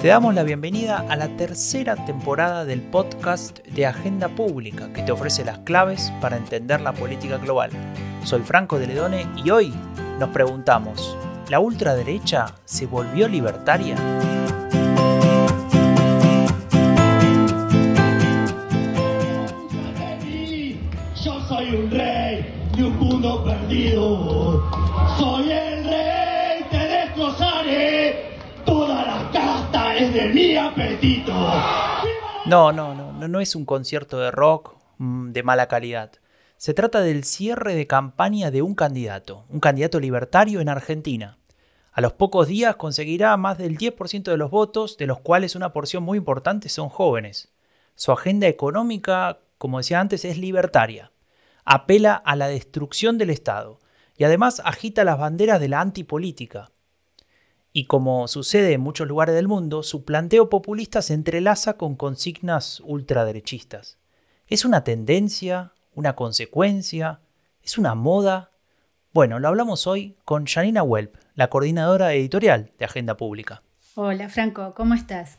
Te damos la bienvenida a la tercera temporada del podcast de Agenda Pública que te ofrece las claves para entender la política global. Soy Franco de Ledone y hoy nos preguntamos, ¿la ultraderecha se volvió libertaria? Yo soy un rey de un mundo perdido. Mi apetito. No, no, no, no, no es un concierto de rock mm, de mala calidad. Se trata del cierre de campaña de un candidato, un candidato libertario en Argentina. A los pocos días conseguirá más del 10% de los votos, de los cuales una porción muy importante son jóvenes. Su agenda económica, como decía antes, es libertaria. Apela a la destrucción del Estado y además agita las banderas de la antipolítica. Y como sucede en muchos lugares del mundo, su planteo populista se entrelaza con consignas ultraderechistas. ¿Es una tendencia? ¿Una consecuencia? ¿Es una moda? Bueno, lo hablamos hoy con Janina Welp, la coordinadora editorial de Agenda Pública. Hola Franco, ¿cómo estás?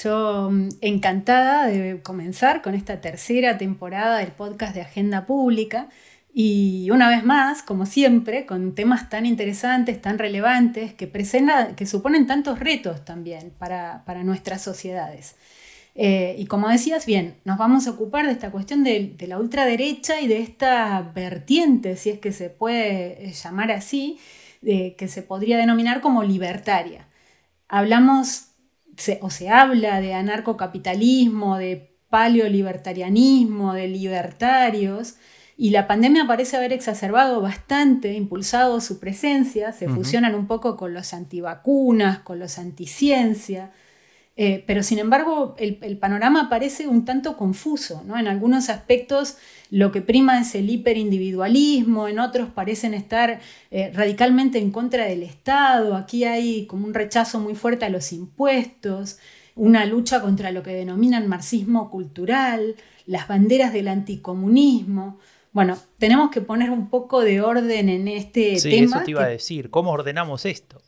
Yo mm, encantada de comenzar con esta tercera temporada del podcast de Agenda Pública y una vez más, como siempre, con temas tan interesantes, tan relevantes, que, que suponen tantos retos también para, para nuestras sociedades. Eh, y como decías bien, nos vamos a ocupar de esta cuestión de, la ultraderecha y de esta vertiente, si es que se puede eh, llamar así, de, que se podría denominar como libertaria. Hablamos o se habla de anarcocapitalismo, de paleolibertarianismo, de libertarios, y la pandemia parece haber exacerbado bastante, impulsado su presencia, se fusionan un poco con los antivacunas, con los anticiencia, eh, pero sin embargo el, el, panorama parece un tanto confuso. ¿no? En algunos aspectos lo que prima es el hiperindividualismo, en otros parecen estar eh, radicalmente en contra del Estado, aquí hay como un rechazo muy fuerte a los impuestos, una lucha contra lo que denominan marxismo cultural, las banderas del anticomunismo. Bueno, tenemos que poner un poco de orden en este sí, tema. Eso te iba a decir, ¿cómo ordenamos esto?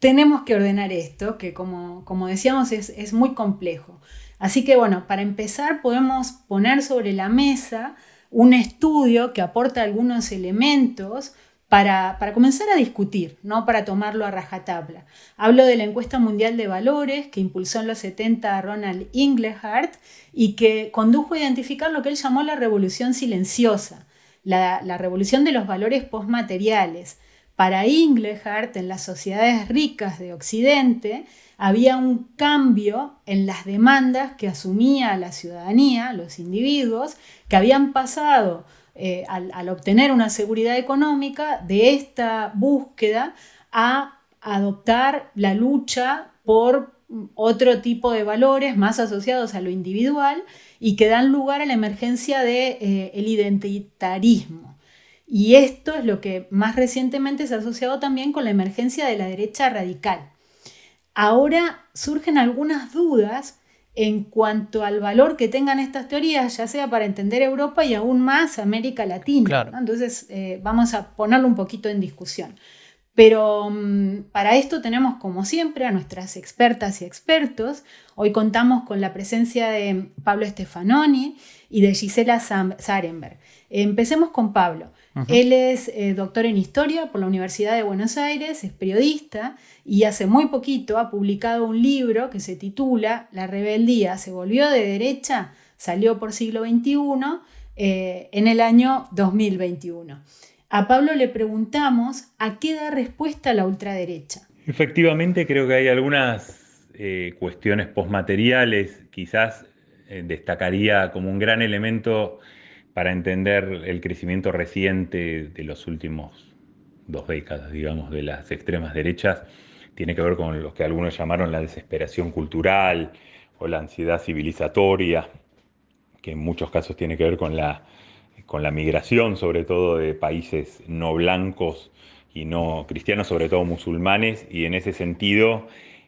Tenemos que ordenar esto, que como, como decíamos es, es, muy complejo. Así que bueno, para empezar podemos poner sobre la mesa un estudio que aporta algunos elementos para, para, comenzar a discutir, no para tomarlo a rajatabla. Hablo de la encuesta mundial de valores que impulsó en los 70 Ronald Inglehart y que condujo a identificar lo que él llamó la revolución silenciosa, la, la revolución de los valores postmateriales. Para Inglehart, en las sociedades ricas de Occidente, había un cambio en las demandas que asumía la ciudadanía, los individuos, que habían pasado eh, al, obtener una seguridad económica de esta búsqueda a adoptar la lucha por otro tipo de valores más asociados a lo individual y que dan lugar a la emergencia del de, eh, el identitarismo. Y esto es lo que más recientemente se ha asociado también con la emergencia de la derecha radical. Ahora surgen algunas dudas en cuanto al valor que tengan estas teorías, ya sea para entender Europa y aún más América Latina. Claro. ¿no? Entonces eh, vamos a ponerlo un poquito en discusión. Pero um, para esto tenemos, como siempre, a nuestras expertas y expertos. Hoy contamos con la presencia de Pablo Stefanoni y de Gisela Sarenberg. Empecemos con Pablo. Uh -huh. Él es eh, doctor en historia por la Universidad de Buenos Aires, es periodista y hace muy poquito ha publicado un libro que se titula La rebeldía se volvió de derecha, salió por siglo XXI eh, en el año 2021. A Pablo le preguntamos a qué da respuesta la ultraderecha. Efectivamente, creo que hay algunas eh, cuestiones postmateriales, quizás eh, destacaría como un gran elemento para entender el crecimiento reciente de los últimos dos décadas, digamos, de las extremas derechas, tiene que ver con lo que algunos llamaron la desesperación cultural o la ansiedad civilizatoria, que en muchos casos tiene que ver con la, con la migración, sobre todo de países no blancos y no cristianos, sobre todo musulmanes, y en ese sentido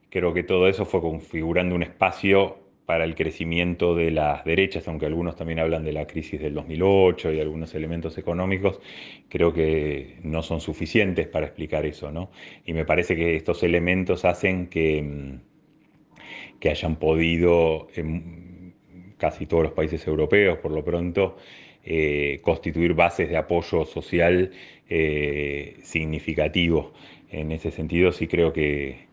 creo que todo eso fue configurando un espacio para el crecimiento de las derechas, aunque algunos también hablan de la crisis del 2008 y algunos elementos económicos, creo que no son suficientes para explicar eso, ¿no? Y me parece que estos elementos hacen que, que hayan podido casi todos los países europeos, por lo pronto, eh, constituir bases de apoyo social eh, significativo. En ese sentido, sí creo que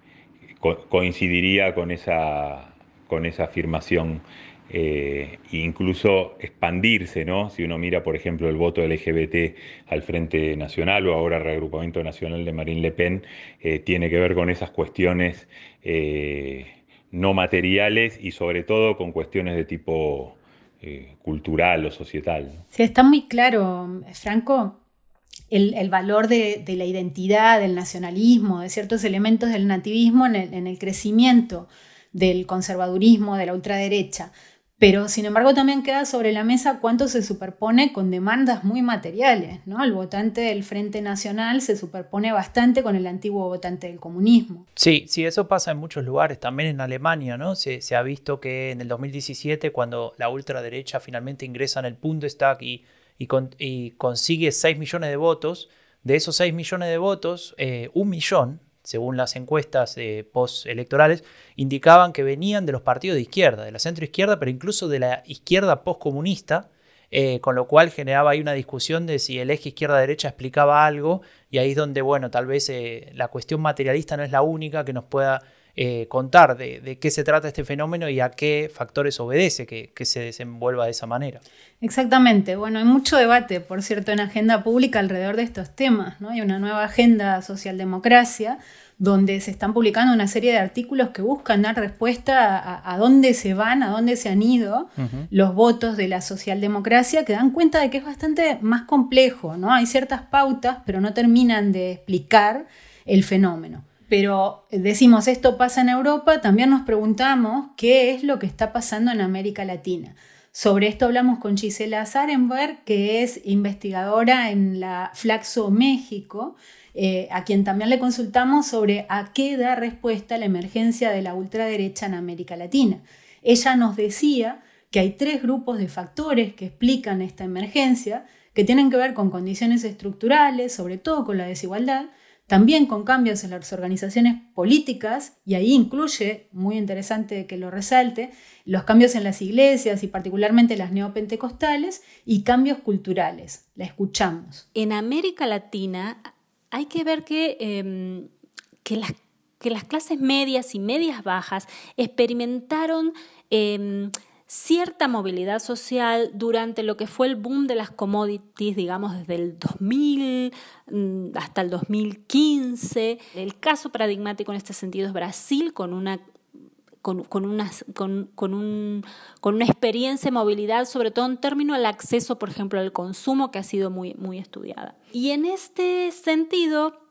coincidiría con esa, con esa afirmación eh, incluso expandirse, ¿no? Si uno mira, por ejemplo, el voto LGBT al Frente Nacional o ahora Reagrupamiento Nacional de Marine Le Pen, eh, tiene que ver con esas cuestiones eh, no materiales y sobre todo con cuestiones de tipo cultural o societal. Sí, está muy claro, Franco, el, valor de, la identidad, del nacionalismo, de ciertos elementos del nativismo en el crecimiento del conservadurismo, de la ultraderecha. Pero sin embargo también queda sobre la mesa cuánto se superpone con demandas muy materiales. ¿no? El votante del Frente Nacional se superpone bastante con el antiguo votante del comunismo. Sí, sí, eso pasa en muchos lugares, también en Alemania. ¿no? Se, ha visto que en el 2017, cuando la ultraderecha finalmente ingresa en el Bundestag y, y, consigue 6 millones de votos, de esos 6 millones de votos, eh, un millón según las encuestas eh, postelectorales, indicaban que venían de los partidos de izquierda, de la centroizquierda, pero incluso de la izquierda postcomunista, eh, con lo cual generaba ahí una discusión de si el eje izquierda-derecha explicaba algo, y ahí es donde, bueno, tal vez eh, la cuestión materialista no es la única que nos pueda eh, contar de, qué se trata este fenómeno y a qué factores obedece que, se desenvuelva de esa manera. Exactamente. Bueno, hay mucho debate, por cierto, en agenda pública alrededor de estos temas. ¿no? Hay una nueva agenda socialdemocracia donde se están publicando una serie de artículos que buscan dar respuesta a, dónde se van, a dónde se han ido los votos de la socialdemocracia, que dan cuenta de que es bastante más complejo, ¿no? Hay ciertas pautas, pero no terminan de explicar el fenómeno pero decimos esto pasa en Europa, también nos preguntamos qué es lo que está pasando en América Latina. Sobre esto hablamos con Gisela Zarenberg, que es investigadora en la Flaxo México, eh, a quien también le consultamos sobre a qué da respuesta la emergencia de la ultraderecha en América Latina. Ella nos decía que hay tres grupos de factores que explican esta emergencia, que tienen que ver con condiciones estructurales, sobre todo con la desigualdad, también con cambios en las organizaciones políticas, y ahí incluye, muy interesante que lo resalte, los cambios en las iglesias y particularmente las neopentecostales, y cambios culturales. La escuchamos. En América Latina hay que ver que, em, que, las, que las clases medias y medias bajas experimentaron... Em, cierta movilidad social durante lo que fue el boom de las commodities, digamos, desde el 2000 mm, hasta el 2015. El caso paradigmático en este sentido es Brasil, con una con, con, con, un, con, una experiencia de movilidad, sobre todo en términos al acceso, por ejemplo, al consumo, que ha sido muy, muy estudiada. Y en este sentido,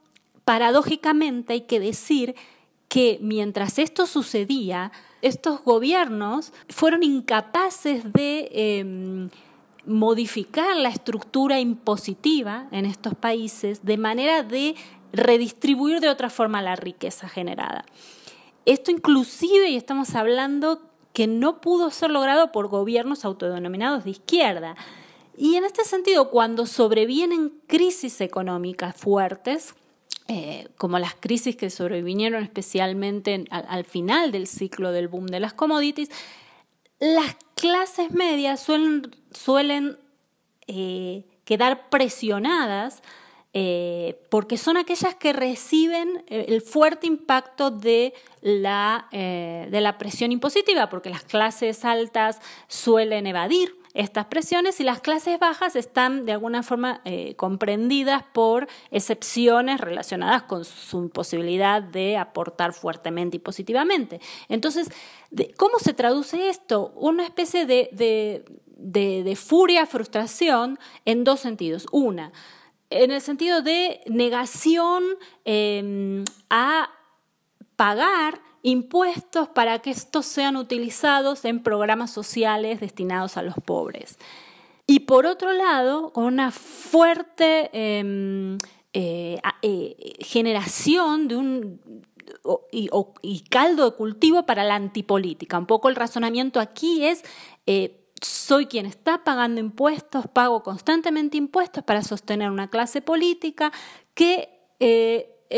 paradójicamente hay que decir que mientras esto sucedía, estos gobiernos fueron incapaces de em, modificar la estructura impositiva en estos países de manera de redistribuir de otra forma la riqueza generada. Esto inclusive, y estamos hablando que no pudo ser logrado por gobiernos autodenominados de izquierda. Y en este sentido, cuando sobrevienen crisis económicas fuertes, eh, como las crisis que sobrevinieron especialmente al, final del ciclo del boom de las commodities, las clases medias suelen, eh, quedar presionadas eh, porque son aquellas que reciben el fuerte impacto de la presión impositiva, porque las clases altas suelen evadir estas presiones y las clases bajas están de alguna forma eh, comprendidas por excepciones relacionadas con su imposibilidad de aportar fuertemente y positivamente. Entonces, ¿cómo se traduce esto? Una especie de, furia, frustración en dos sentidos. Una, en el sentido de negación em, a pagar impuestos para que estos sean utilizados en programas sociales destinados a los pobres. Y por otro lado, con una fuerte em, eh, eh, generación de un, y, caldo de cultivo para la antipolítica. Un poco el razonamiento aquí es, eh, soy quien está pagando impuestos, pago constantemente impuestos para sostener una clase política que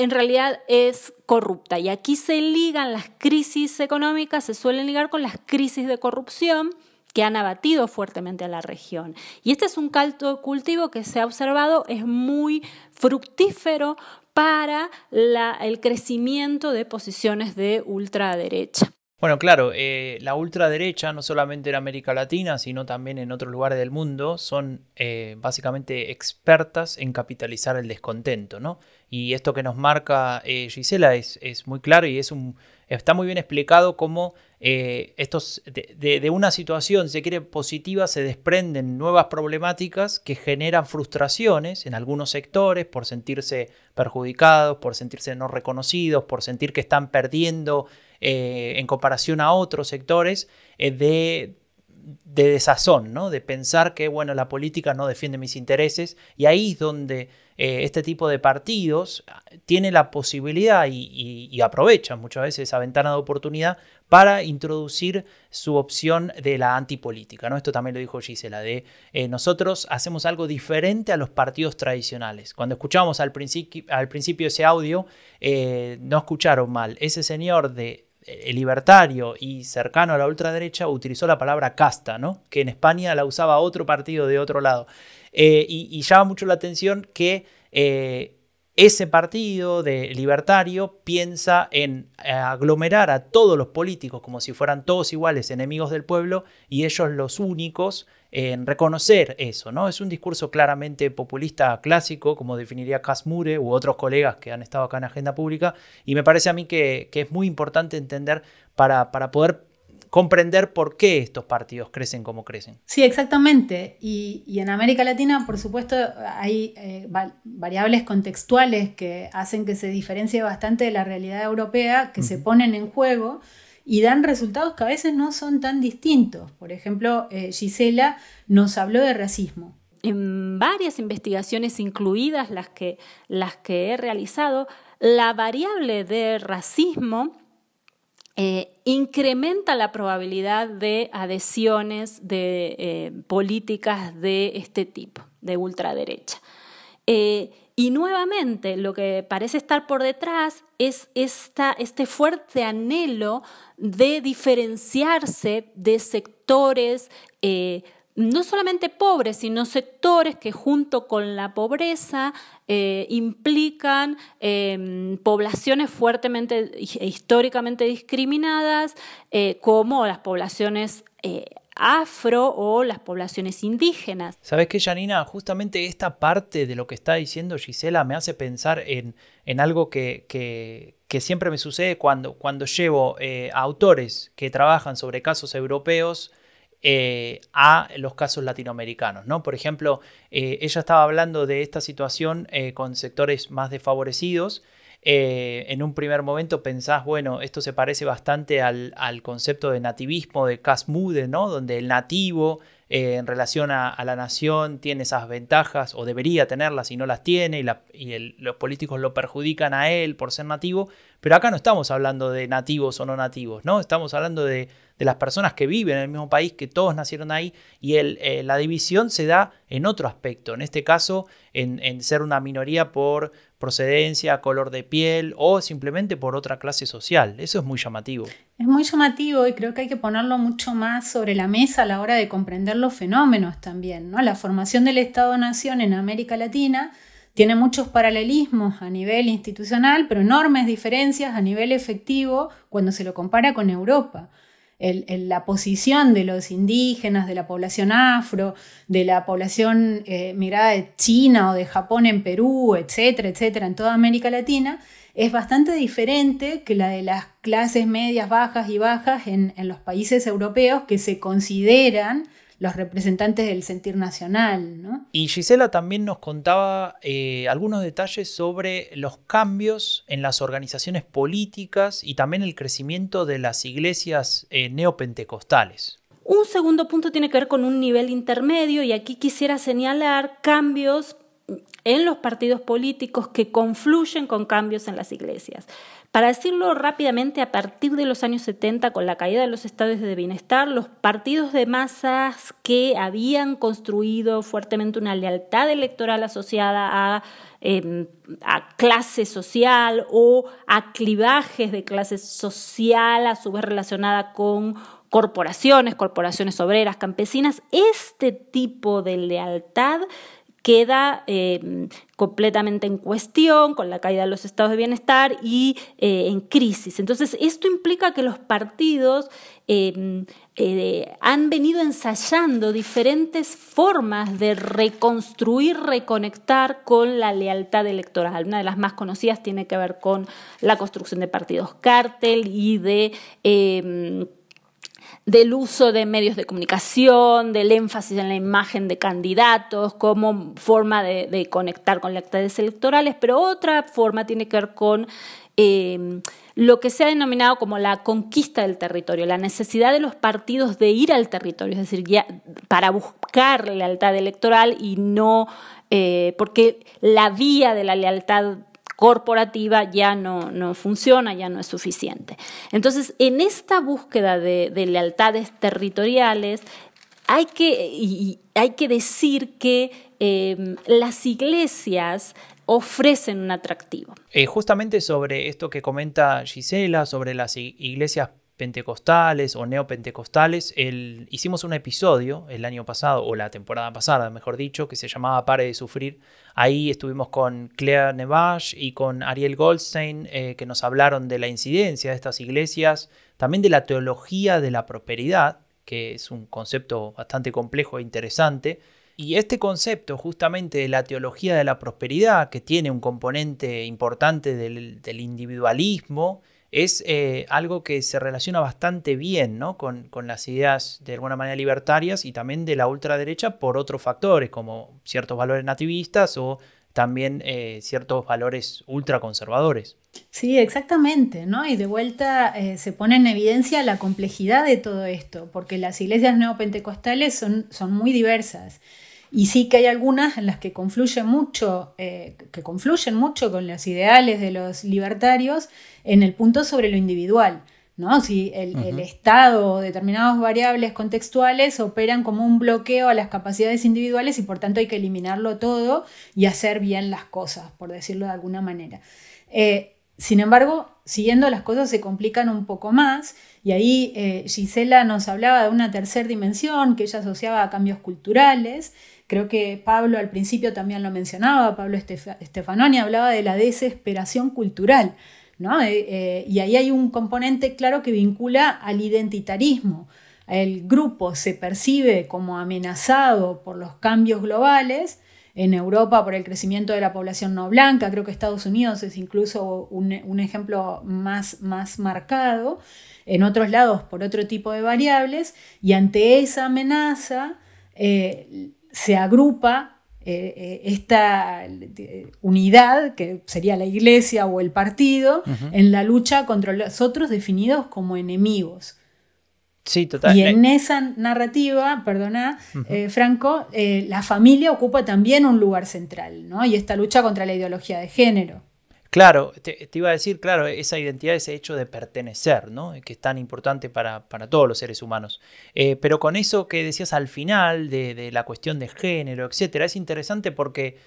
en realidad es corrupta. Y aquí se ligan las crisis económicas, se suelen ligar con las crisis de corrupción que han abatido fuertemente a la región. Y este es un caldo cultivo que se ha observado, es muy fructífero para el crecimiento de posiciones de ultraderecha. Bueno, claro, eh, la ultraderecha, no solamente en América Latina, sino también en otros lugares del mundo, son eh, básicamente expertas en capitalizar el descontento, ¿no? Y esto que nos marca eh, Gisela es, es, muy claro y es un, está muy bien explicado cómo estos, de, de, una situación, se quiere positiva, se desprenden nuevas problemáticas que generan frustraciones en algunos sectores por sentirse perjudicados, por sentirse no reconocidos, por sentir que están perdiendo eh, en comparación a otros sectores eh, de, desazón, ¿no? de pensar que bueno, la política no defiende mis intereses y ahí es donde eh, este tipo de partidos tiene la posibilidad y, aprovechan muchas veces esa ventana de oportunidad para introducir su opción de la antipolítica. ¿no? Esto también lo dijo Gisela, de nosotros hacemos algo diferente a los partidos tradicionales. Cuando escuchamos al, principio, ese audio, no escucharon mal. Ese señor de eh, libertario y cercano a la ultraderecha utilizó la palabra casta, ¿no? que en España la usaba otro partido de otro lado. Eh, y, llama mucho la atención que eh, ese partido de libertario piensa en aglomerar a todos los políticos como si fueran todos iguales enemigos del pueblo y ellos los únicos en reconocer eso, ¿no? Es un discurso claramente populista clásico, como definiría Casmure u otros colegas que han estado acá en Agenda Pública, y me parece a mí que, es muy importante entender para, para poder comprender por qué estos partidos crecen como crecen. Sí, exactamente. Y, en América Latina, por supuesto, hay eh, variables contextuales que hacen que se diferencie bastante de la realidad europea, que se ponen en juego y dan resultados que a veces no son tan distintos. Por ejemplo, eh, Gisela nos habló de racismo. En varias investigaciones, incluidas las que, las que he realizado, la variable de racismo eh, incrementa la probabilidad de adhesiones de eh, políticas de este tipo, de ultraderecha. Y nuevamente lo que parece estar por detrás es esta, este fuerte anhelo de diferenciarse de sectores eh, no solamente pobres, sino sectores que junto con la pobreza eh, implican em, poblaciones fuertemente e históricamente discriminadas, eh, como las poblaciones afro o las poblaciones indígenas. ¿Sabes qué, Janina? Justamente esta parte de lo que está diciendo Gisela me hace pensar en, en algo que, que, siempre me sucede cuando, cuando llevo eh, autores que trabajan sobre casos europeos eh, a los casos latinoamericanos. ¿no? Por ejemplo, eh, ella estaba hablando de esta situación con sectores más desfavorecidos eh, en un primer momento pensás, bueno, esto se parece bastante al, concepto de nativismo de Casmude, ¿no? Donde el nativo eh, en relación a, la nación tiene esas ventajas o debería tenerlas y no las tiene y, los políticos lo perjudican a él por ser nativo, pero acá no estamos hablando de nativos o no nativos, ¿no? Estamos hablando de, las personas que viven en el mismo país, que todos nacieron ahí y eh, la división se da en otro aspecto, en este caso en ser una minoría por procedencia, color de piel o simplemente por otra clase social. Eso es muy llamativo. Es muy llamativo y creo que hay que ponerlo mucho más sobre la mesa a la hora de comprender los fenómenos también. ¿no? La formación del Estado-Nación en América Latina tiene muchos paralelismos a nivel institucional, pero enormes diferencias a nivel efectivo cuando se lo compara con Europa la posición de los indígenas, de la población afro, de la población eh, de China o de Japón en Perú, etcétera, etcétera, en toda América Latina, es bastante diferente que la de las clases medias, bajas y bajas en los países europeos que se consideran los representantes del sentir nacional. ¿no? Y Gisela también nos contaba eh, algunos detalles sobre los cambios en las organizaciones políticas y también el crecimiento de las iglesias eh, neopentecostales. Un segundo punto tiene que ver con un nivel intermedio y aquí quisiera señalar cambios en los partidos políticos que confluyen con cambios en las iglesias. Para decirlo rápidamente, a partir de los años 70, con la caída de los estados de bienestar, los partidos de masas que habían construido fuertemente una lealtad electoral asociada a, em, a clase social o a clivajes de clase social, a su vez relacionada con corporaciones, corporaciones obreras, campesinas, este tipo de lealtad queda eh, completamente en cuestión con la caída de los estados de bienestar y eh, en crisis. Entonces, esto implica que los partidos em, eh, han venido ensayando diferentes formas de reconstruir, reconectar con la lealtad electoral. Una de las más conocidas tiene que ver con la construcción de partidos cártel y de em, del uso de medios de comunicación, del énfasis en la imagen de candidatos como forma de, conectar con las electorales, pero otra forma tiene que ver con eh, lo que se ha denominado como la conquista del territorio, la necesidad de los partidos de ir al territorio, es decir, para buscar lealtad electoral y no, eh, porque la vía de la lealtad corporativa ya no, no, funciona, ya no es suficiente. Entonces, en esta búsqueda de, lealtades territoriales, hay que, hay que decir que em, las iglesias ofrecen un atractivo. Eh, justamente sobre esto que comenta Gisela, sobre las iglesias pentecostales o neopentecostales, el, hicimos un episodio el año pasado, o la temporada pasada, mejor dicho, que se llamaba Pare de Sufrir. Ahí estuvimos con Claire Nevache y con Ariel Goldstein, eh, que nos hablaron de la incidencia de estas iglesias, también de la teología de la prosperidad, que es un concepto bastante complejo e interesante. Y este concepto justamente de la teología de la prosperidad, que tiene un componente importante del individualismo, es eh, algo que se relaciona bastante bien ¿no? con, las ideas de alguna manera libertarias y también de la ultraderecha por otros factores, como ciertos valores nativistas o también eh, ciertos valores ultraconservadores. Sí, exactamente, ¿no? Y de vuelta eh, se pone en evidencia la complejidad de todo esto, porque las iglesias neopentecostales son, son muy diversas. Y sí que hay algunas en las que confluyen mucho, que confluyen mucho con los ideales de los libertarios en el punto sobre lo individual. ¿no? Si el, Estado o determinadas variables contextuales operan como un bloqueo a las capacidades individuales y por tanto hay que eliminarlo todo y hacer bien las cosas, por decirlo de alguna manera. Eh, sin embargo, siguiendo las cosas se complican un poco más y ahí eh, Gisela nos hablaba de una tercera dimensión que ella asociaba a cambios culturales. Creo que Pablo al principio también lo mencionaba, Pablo Stefanoni hablaba de la desesperación cultural. Eh, eh, y ahí hay un componente claro que vincula al identitarismo. El grupo se percibe como amenazado por los cambios globales, en Europa por el crecimiento de la población no blanca, creo que Estados Unidos es incluso un, ejemplo más, más marcado, en otros lados por otro tipo de variables, y ante esa amenaza eh, se agrupa eh, eh, esta eh, unidad, que sería la iglesia o el partido, en la lucha contra los otros definidos como enemigos. Sí, total. Y en esa narrativa, perdona, Franco, la familia ocupa también un lugar central, ¿no? Y esta lucha contra la ideología de género. Claro, te, iba a decir, claro, esa identidad, ese hecho de pertenecer, ¿no? Que es tan importante para, todos los seres humanos. Eh, pero con eso que decías al final, de, la cuestión de género, etcétera, es interesante porque,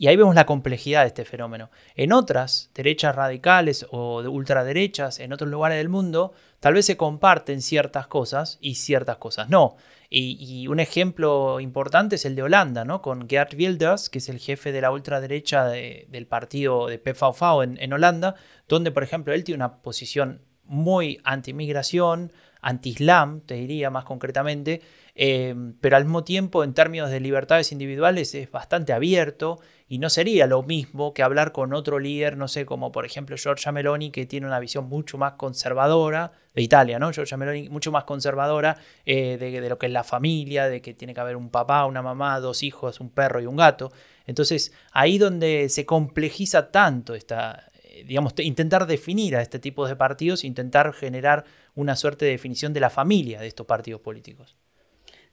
y ahí vemos la complejidad de este fenómeno. En otras derechas radicales o de ultraderechas, en otros lugares del mundo, tal vez se comparten ciertas cosas y ciertas cosas no. Y, un ejemplo importante es el de Holanda, ¿no? con Geert Wilders, que es el jefe de la ultraderecha del partido de PVV en, en Holanda, donde, por ejemplo, él tiene una posición muy anti-inmigración, anti-islam, te diría más concretamente, eh, pero al mismo tiempo, en términos de libertades individuales, es bastante abierto y no sería lo mismo que hablar con otro líder, no sé, como por ejemplo Giorgia Meloni, que tiene una visión mucho más conservadora, de Italia, ¿no? Giorgia Meloni, mucho más conservadora eh, de, lo que es la familia, de que tiene que haber un papá, una mamá, dos hijos, un perro y un gato. Entonces, ahí donde se complejiza tanto esta, eh, digamos, intentar definir a este tipo de partidos, intentar generar una suerte de definición de la familia de estos partidos políticos.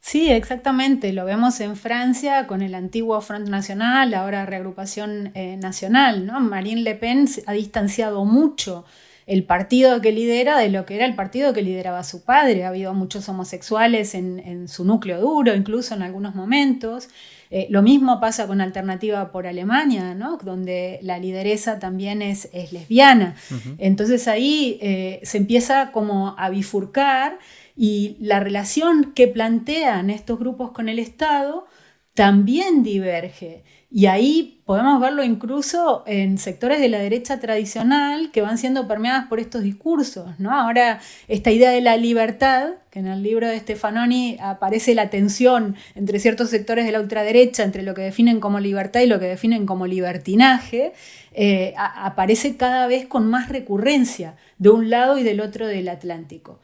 Sí, exactamente. Lo vemos en Francia con el antiguo Front Nacional, ahora Reagrupación eh, Nacional. ¿no? Marine Le Pen ha distanciado mucho el partido que lidera de lo que era el partido que lideraba su padre. Ha habido muchos homosexuales en, su núcleo duro, incluso en algunos momentos. Eh, lo mismo pasa con Alternativa por Alemania, ¿no? donde la lideresa también es, lesbiana. Entonces ahí eh, se empieza como a bifurcar y la relación que plantean estos grupos con el Estado también diverge. Y ahí podemos verlo incluso en sectores de la derecha tradicional que van siendo permeadas por estos discursos. ¿no? Ahora, esta idea de la libertad, que en el libro de Stefanoni aparece la tensión entre ciertos sectores de la ultraderecha, entre lo que definen como libertad y lo que definen como libertinaje, eh, aparece cada vez con más recurrencia de un lado y del otro del Atlántico.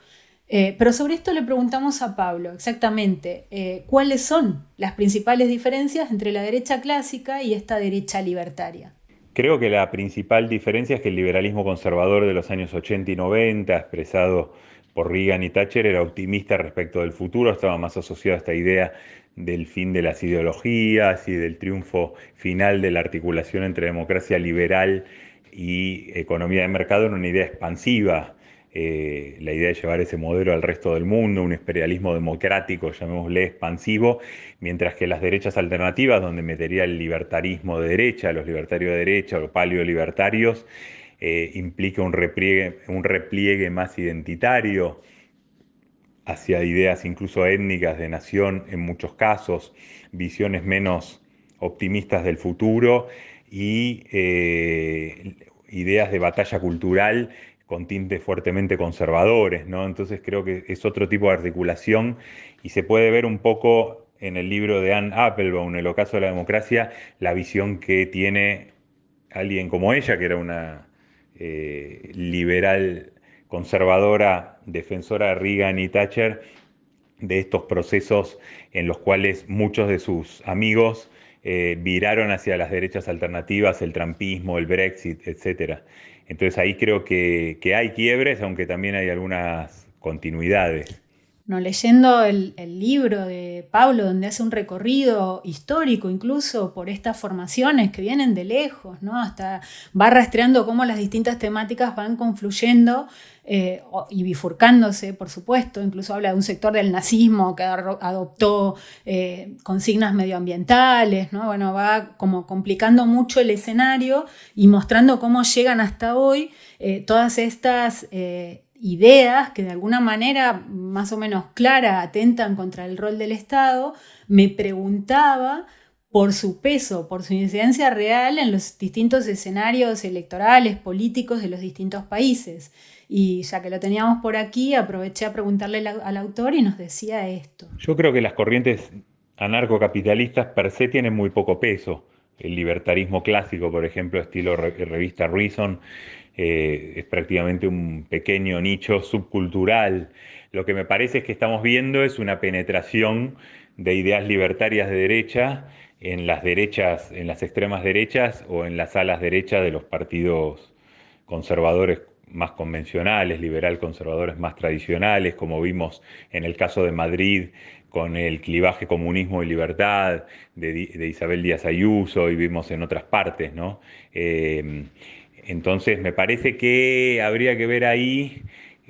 Eh, pero sobre esto le preguntamos a Pablo exactamente eh, cuáles son las principales diferencias entre la derecha clásica y esta derecha libertaria. Creo que la principal diferencia es que el liberalismo conservador de los años 80 y 90, expresado por Reagan y Thatcher, era optimista respecto del futuro, estaba más asociado a esta idea del fin de las ideologías y del triunfo final de la articulación entre democracia liberal y economía de mercado en una idea expansiva eh, la idea de llevar ese modelo al resto del mundo, un imperialismo democrático, llamémosle expansivo, mientras que las derechas alternativas, donde metería el libertarismo de derecha, los libertarios de derecha, los paleolibertarios, eh, implica un repliegue, un repliegue más identitario hacia ideas incluso étnicas de nación en muchos casos, visiones menos optimistas del futuro y eh, ideas de batalla cultural con tintes fuertemente conservadores, ¿no? Entonces creo que es otro tipo de articulación y se puede ver un poco en el libro de Anne Applebaum, El ocaso de la democracia, la visión que tiene alguien como ella, que era una eh, liberal conservadora, defensora de Reagan y Thatcher, de estos procesos en los cuales muchos de sus amigos eh, viraron hacia las derechas alternativas, el trampismo, el Brexit, etcétera. Entonces ahí creo que, hay quiebres, aunque también hay algunas continuidades. No, leyendo el, libro de Pablo, donde hace un recorrido histórico incluso por estas formaciones que vienen de lejos, ¿no? hasta va rastreando cómo las distintas temáticas van confluyendo eh, y bifurcándose, por supuesto. Incluso habla de un sector del nazismo que adoptó eh, consignas medioambientales, ¿no? Bueno, va como complicando mucho el escenario y mostrando cómo llegan hasta hoy eh, todas estas ideas que de alguna manera más o menos clara atentan contra el rol del Estado, me preguntaba por su peso, por su incidencia real en los distintos escenarios electorales, políticos de los distintos países. Y ya que lo teníamos por aquí, aproveché a preguntarle al autor y nos decía esto. Yo creo que las corrientes anarcocapitalistas per se tienen muy poco peso. El libertarismo clásico, por ejemplo, estilo revista Reason, eh, es prácticamente un pequeño nicho subcultural. Lo que me parece es que estamos viendo es una penetración de ideas libertarias de derecha en las derechas, en las extremas derechas o en las alas derechas de los partidos conservadores más convencionales, liberal conservadores más tradicionales, como vimos en el caso de Madrid con el clivaje comunismo y libertad de, Isabel Díaz Ayuso y vimos en otras partes, ¿no? Eh, entonces me parece que habría que ver ahí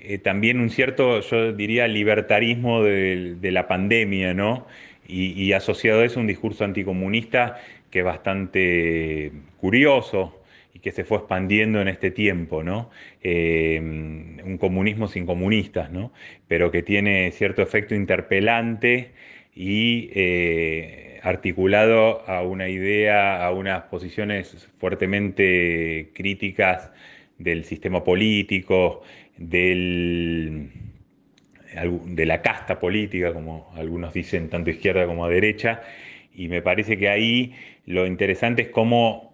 eh, también un cierto, yo diría, libertarismo de, la pandemia, ¿no? Y, asociado a eso un discurso anticomunista que es bastante curioso, y que se fue expandiendo en este tiempo, ¿no? Eh, un comunismo sin comunistas, ¿no? Pero que tiene cierto efecto interpelante y eh, articulado a una idea, a unas posiciones fuertemente críticas del sistema político, del, de la casta política, como algunos dicen, tanto izquierda como derecha, y me parece que ahí lo interesante es cómo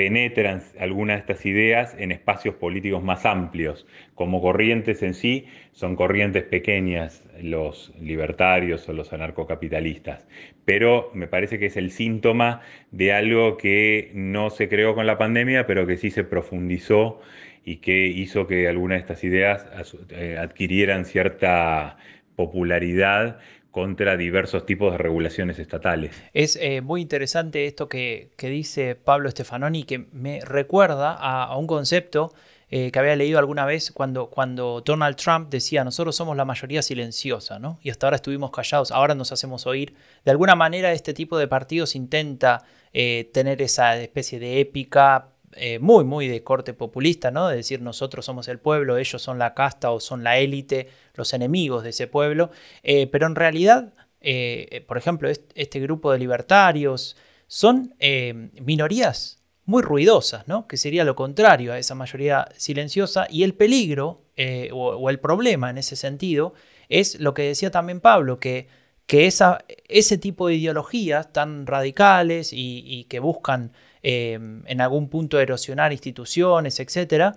penetran algunas de estas ideas en espacios políticos más amplios. Como corrientes en sí, son corrientes pequeñas los libertarios o los anarcocapitalistas, pero me parece que es el síntoma de algo que no se creó con la pandemia, pero que sí se profundizó y que hizo que algunas de estas ideas eh, adquirieran cierta popularidad contra diversos tipos de regulaciones estatales. Es eh, muy interesante esto que, dice Pablo Stefanoni, que me recuerda a, un concepto eh, que había leído alguna vez cuando, cuando Donald Trump decía, nosotros somos la mayoría silenciosa, ¿no? Y hasta ahora estuvimos callados, ahora nos hacemos oír. De alguna manera este tipo de partidos intenta eh, tener esa especie de épica muy, muy de corte populista, ¿no? De decir nosotros somos el pueblo, ellos son la casta o son la élite, los enemigos de ese pueblo, eh, pero en realidad, eh, por ejemplo, este, grupo de libertarios son eh, minorías muy ruidosas, ¿no? que sería lo contrario a esa mayoría silenciosa, y el peligro o, el problema en ese sentido es lo que decía también Pablo, que, que esa, ese tipo de ideologías tan radicales y, que buscan en algún punto erosionar instituciones, etc.,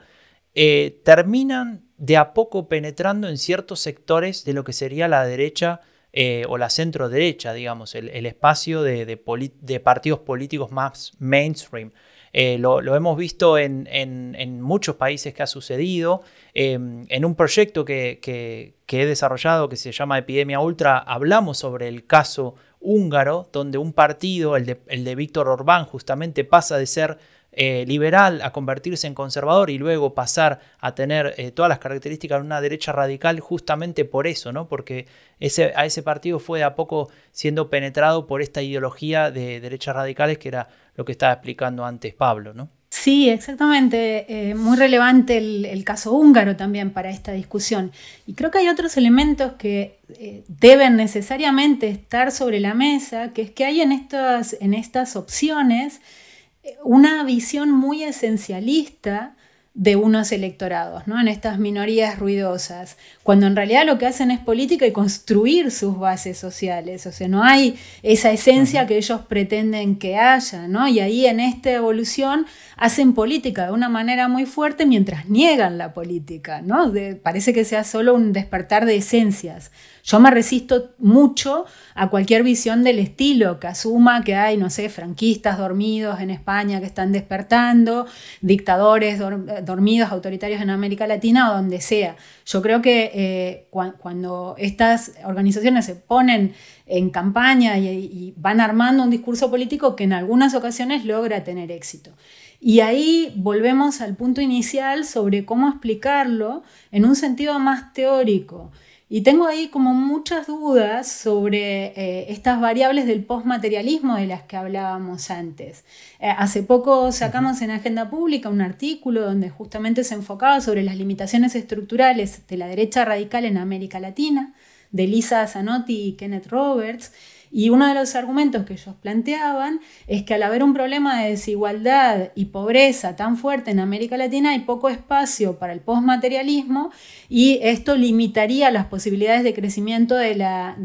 terminan de a poco penetrando en ciertos sectores de lo que sería la derecha eh, o la centro derecha, digamos, el, espacio de, partidos políticos más mainstream. Eh, lo, hemos visto en, muchos países que ha sucedido. Em, en un proyecto que, he desarrollado que se llama Epidemia Ultra, hablamos sobre el caso húngaro, donde un partido, el de, el de Víctor Orbán, justamente pasa de ser eh, liberal a convertirse en conservador y luego pasar a tener eh, todas las características de una derecha radical justamente por eso, ¿no? Porque ese, a ese partido fue a poco siendo penetrado por esta ideología de derechas radicales que era lo que estaba explicando antes Pablo, ¿no? Sí, exactamente. Eh, muy relevante el, caso húngaro también para esta discusión. Y creo que hay otros elementos que deben necesariamente estar sobre la mesa, que es que hay en estas, en estas opciones una visión muy esencialista de unos electorados, ¿no? en estas minorías ruidosas, cuando en realidad lo que hacen es política y construir sus bases sociales, o sea, no hay esa esencia que ellos pretenden que haya, ¿no? y ahí en esta evolución hacen política de una manera muy fuerte mientras niegan la política, ¿no? parece que sea solo un despertar de esencias. Yo me resisto mucho a cualquier visión del estilo que asuma que hay, no sé, franquistas dormidos en España que están despertando, dictadores dormidos, autoritarios en América Latina o donde sea. Yo creo que eh, cuando estas organizaciones se ponen en campaña y van armando un discurso político que en algunas ocasiones logra tener éxito. Y ahí volvemos al punto inicial sobre cómo explicarlo en un sentido más teórico. Y tengo ahí como muchas dudas sobre eh, estas variables del postmaterialismo de las que hablábamos antes. Eh, hace poco sacamos en Agenda Pública un artículo donde justamente se enfocaba sobre las limitaciones estructurales de la derecha radical en América Latina, de Lisa Zanotti y Kenneth Roberts, y uno de los argumentos que ellos planteaban es que al haber un problema de desigualdad y pobreza tan fuerte en América Latina hay poco espacio para el postmaterialismo y esto limitaría las posibilidades de crecimiento de,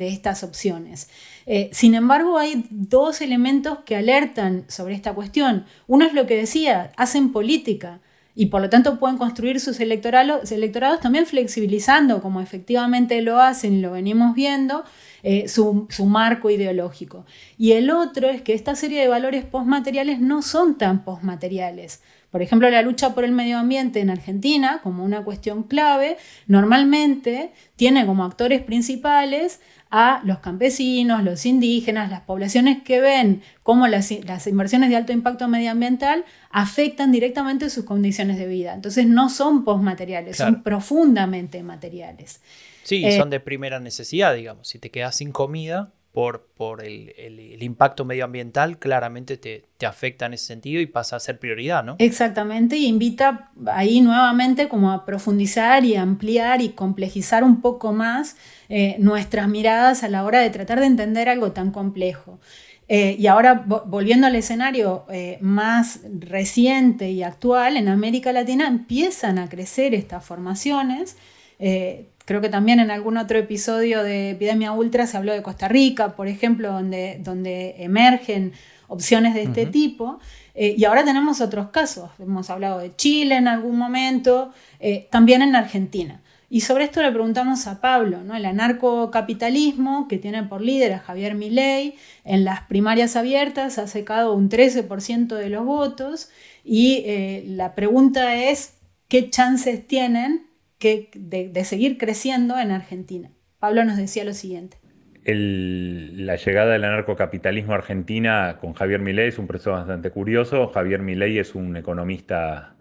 estas opciones. Eh, sin embargo, hay dos elementos que alertan sobre esta cuestión. Uno es lo que decía, hacen política y por lo tanto pueden construir sus electorados, electorados también flexibilizando, como efectivamente lo hacen y lo venimos viendo, eh, su, marco ideológico. Y el otro es que esta serie de valores postmateriales no son tan postmateriales. Por ejemplo, la lucha por el medio ambiente en Argentina, como una cuestión clave, normalmente tiene como actores principales a los campesinos, los indígenas, las poblaciones que ven cómo las, inversiones de alto impacto medioambiental afectan directamente sus condiciones de vida. Entonces no son postmateriales, son profundamente materiales. Sí, eh, son de primera necesidad, digamos. Si te quedas sin comida por, por el, impacto medioambiental, claramente te, afecta en ese sentido y pasa a ser prioridad, ¿no? Exactamente, y invita ahí nuevamente como a profundizar y ampliar y complejizar un poco más eh, nuestras miradas a la hora de tratar de entender algo tan complejo. Eh, y ahora, volviendo al escenario más reciente y actual, en América Latina empiezan a crecer estas formaciones. Creo que también en algún otro episodio de Epidemia Ultra se habló de Costa Rica, por ejemplo, donde, donde emergen opciones de este tipo. Eh, y ahora tenemos otros casos. Hemos hablado de Chile en algún momento, eh, también en Argentina. Y sobre esto le preguntamos a Pablo, ¿no? el anarcocapitalismo que tiene por líder a Javier Milei, en las primarias abiertas ha secado un 13% de los votos y eh, la pregunta es, ¿qué chances tienen de, seguir creciendo en Argentina. Pablo nos decía lo siguiente. la llegada del anarcocapitalismo a Argentina con Javier Milei es un proceso bastante curioso. Javier Milei es un economista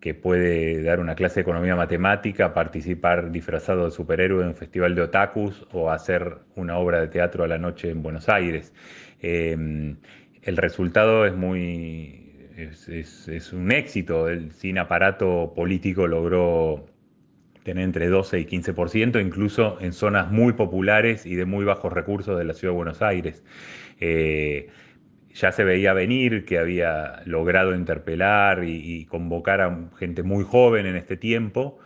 que puede dar una clase de economía matemática, participar disfrazado de superhéroe en un festival de otakus o hacer una obra de teatro a la noche en Buenos Aires. Em, el resultado es muy es, un éxito. Sin aparato político logró tener entre 12 y 15%, incluso en zonas muy populares y de muy bajos recursos de la ciudad de Buenos Aires. Eh, ya se veía venir que había logrado interpelar y, convocar a gente muy joven en este tiempo,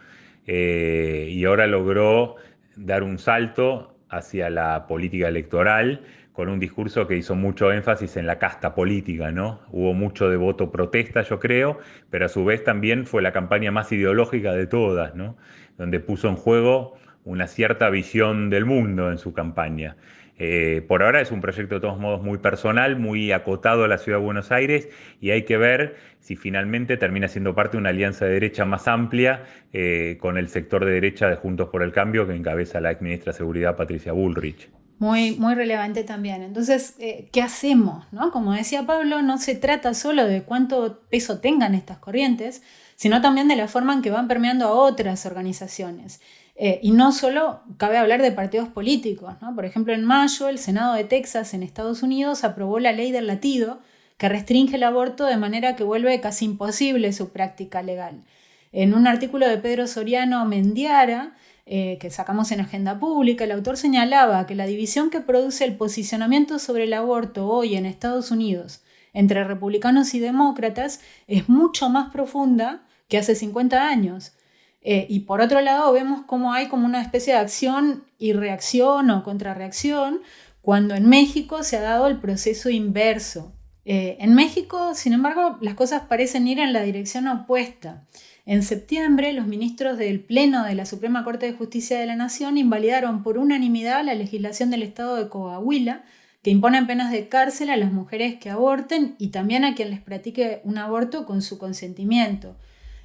eh, y ahora logró dar un salto hacia la política electoral con un discurso que hizo mucho énfasis en la casta política, ¿no? Hubo mucho de voto protesta, yo creo, pero a su vez también fue la campaña más ideológica de todas, ¿no? Donde puso en juego una cierta visión del mundo en su campaña. Eh, por ahora es un proyecto de todos modos muy personal, muy acotado a la ciudad de Buenos Aires y hay que ver si finalmente termina siendo parte de una alianza de derecha más amplia eh, con el sector de derecha de Juntos por el Cambio que encabeza la ex ministra de Seguridad Patricia Bullrich muy, muy relevante también. Entonces, eh, ¿qué hacemos? ¿no? Como decía Pablo, no se trata solo de cuánto peso tengan estas corrientes, sino también de la forma en que van permeando a otras organizaciones. Eh, y no solo cabe hablar de partidos políticos. ¿no? Por ejemplo, en mayo el Senado de Texas en Estados Unidos aprobó la ley del latido que restringe el aborto de manera que vuelve casi imposible su práctica legal. En un artículo de Pedro Soriano Mendiara, eh, que sacamos en Agenda Pública, el autor señalaba que la división que produce el posicionamiento sobre el aborto hoy en Estados Unidos entre republicanos y demócratas es mucho más profunda que hace 50 años. Eh, y por otro lado, vemos cómo hay como una especie de acción y reacción o contrarreacción cuando en México se ha dado el proceso inverso. Eh, en México, sin embargo, las cosas parecen ir en la dirección opuesta. En septiembre, los ministros del Pleno de la Suprema Corte de Justicia de la Nación invalidaron por unanimidad la legislación del Estado de Coahuila, que impone penas de cárcel a las mujeres que aborten y también a quien les practique un aborto con su consentimiento.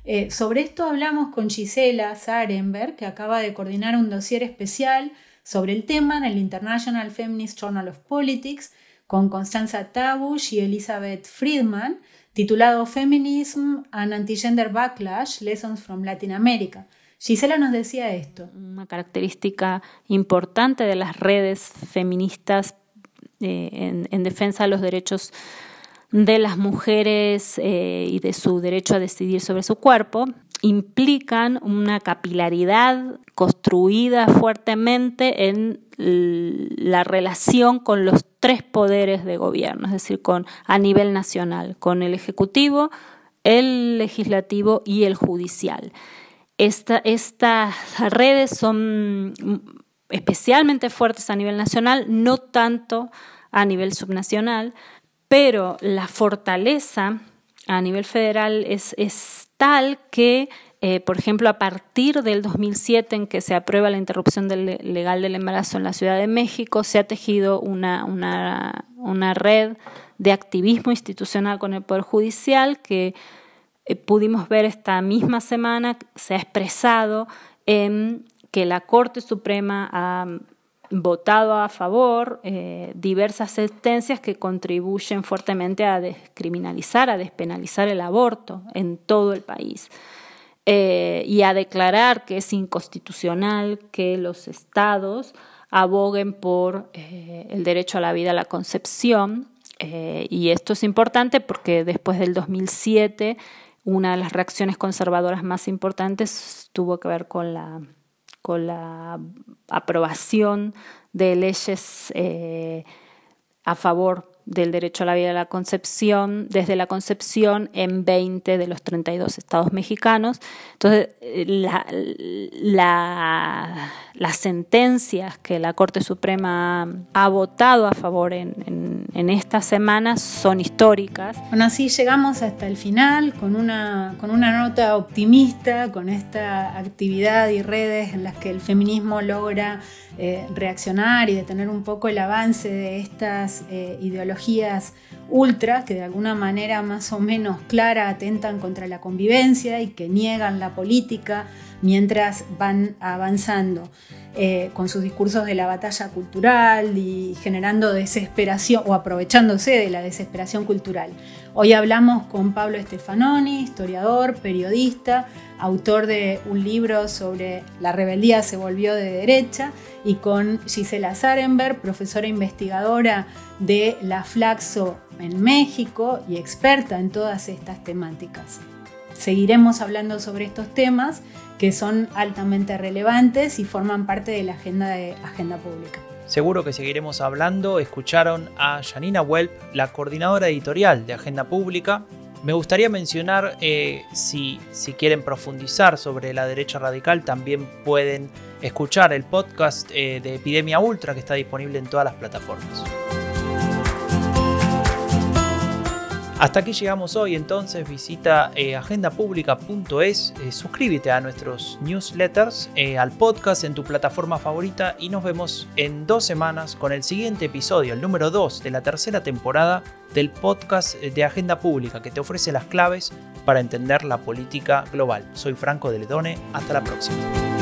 Eh, sobre esto hablamos con Gisela Sarenberg, que acaba de coordinar un dossier especial sobre el tema en el International Feminist Journal of Politics, con Constanza Tabush y Elizabeth Friedman, titulado Feminism and Anti-Gender Backlash, Lessons from Latin America. Gisela nos decía esto. Una característica importante de las redes feministas eh, en, defensa de los derechos de las mujeres eh, y de su derecho a decidir sobre su cuerpo implican una capilaridad construida fuertemente en la relación con los tres poderes de gobierno, es decir, con, a nivel nacional, con el Ejecutivo, el Legislativo y el Judicial. estas redes son especialmente fuertes a nivel nacional, no tanto a nivel subnacional, pero la fortaleza a nivel federal es, es tal que, eh, por ejemplo, a partir del 2007 en que se aprueba la interrupción legal del embarazo en la Ciudad de México, se ha tejido una, una, red de activismo institucional con el Poder Judicial que eh, pudimos ver esta misma semana, se ha expresado en que la Corte Suprema ha votado a favor eh, diversas sentencias que contribuyen fuertemente a descriminalizar, a despenalizar el aborto en todo el país. Eh, y a declarar que es inconstitucional que los estados aboguen por eh, el derecho a la vida, a la concepción. y esto es importante porque después del 2007, una de las reacciones conservadoras más importantes tuvo que ver con la con la aprobación de leyes eh, a favor del derecho a la vida y la concepción, desde la concepción en 20 de los 32 estados mexicanos. Entonces, las sentencias que la Corte Suprema ha votado a favor en, estas semanas son históricas. Bueno, así llegamos hasta el final con una, con una nota optimista, con esta actividad y redes en las que el feminismo logra eh, reaccionar y detener un poco el avance de estas eh, ideologías ultra que de alguna manera más o menos clara atentan contra la convivencia y que niegan la política mientras van avanzando. Eh, con sus discursos de la batalla cultural y generando desesperación o aprovechándose de la desesperación cultural. Hoy hablamos con Pablo Stefanoni, historiador, periodista, autor de un libro sobre la rebeldía se volvió de derecha, y con Gisela Zarenberg, profesora investigadora de la Flaxo en México y experta en todas estas temáticas. Seguiremos hablando sobre estos temas que son altamente relevantes y forman parte de la agenda de agenda pública. Seguro que seguiremos hablando. Escucharon a Janina Welp, la coordinadora editorial de Agenda Pública. Me gustaría mencionar, eh, si, si quieren profundizar sobre la derecha radical, también pueden escuchar el podcast eh, de Epidemia Ultra que está disponible en todas las plataformas. Hasta aquí llegamos hoy, entonces visita eh, agendapublica.es, eh, suscríbete a nuestros newsletters, eh, al podcast en tu plataforma favorita y nos vemos en dos semanas con el siguiente episodio, el número 2 de la tercera temporada del podcast de Agenda Pública que te ofrece las claves para entender la política global. Soy Franco de Ledone, hasta la próxima.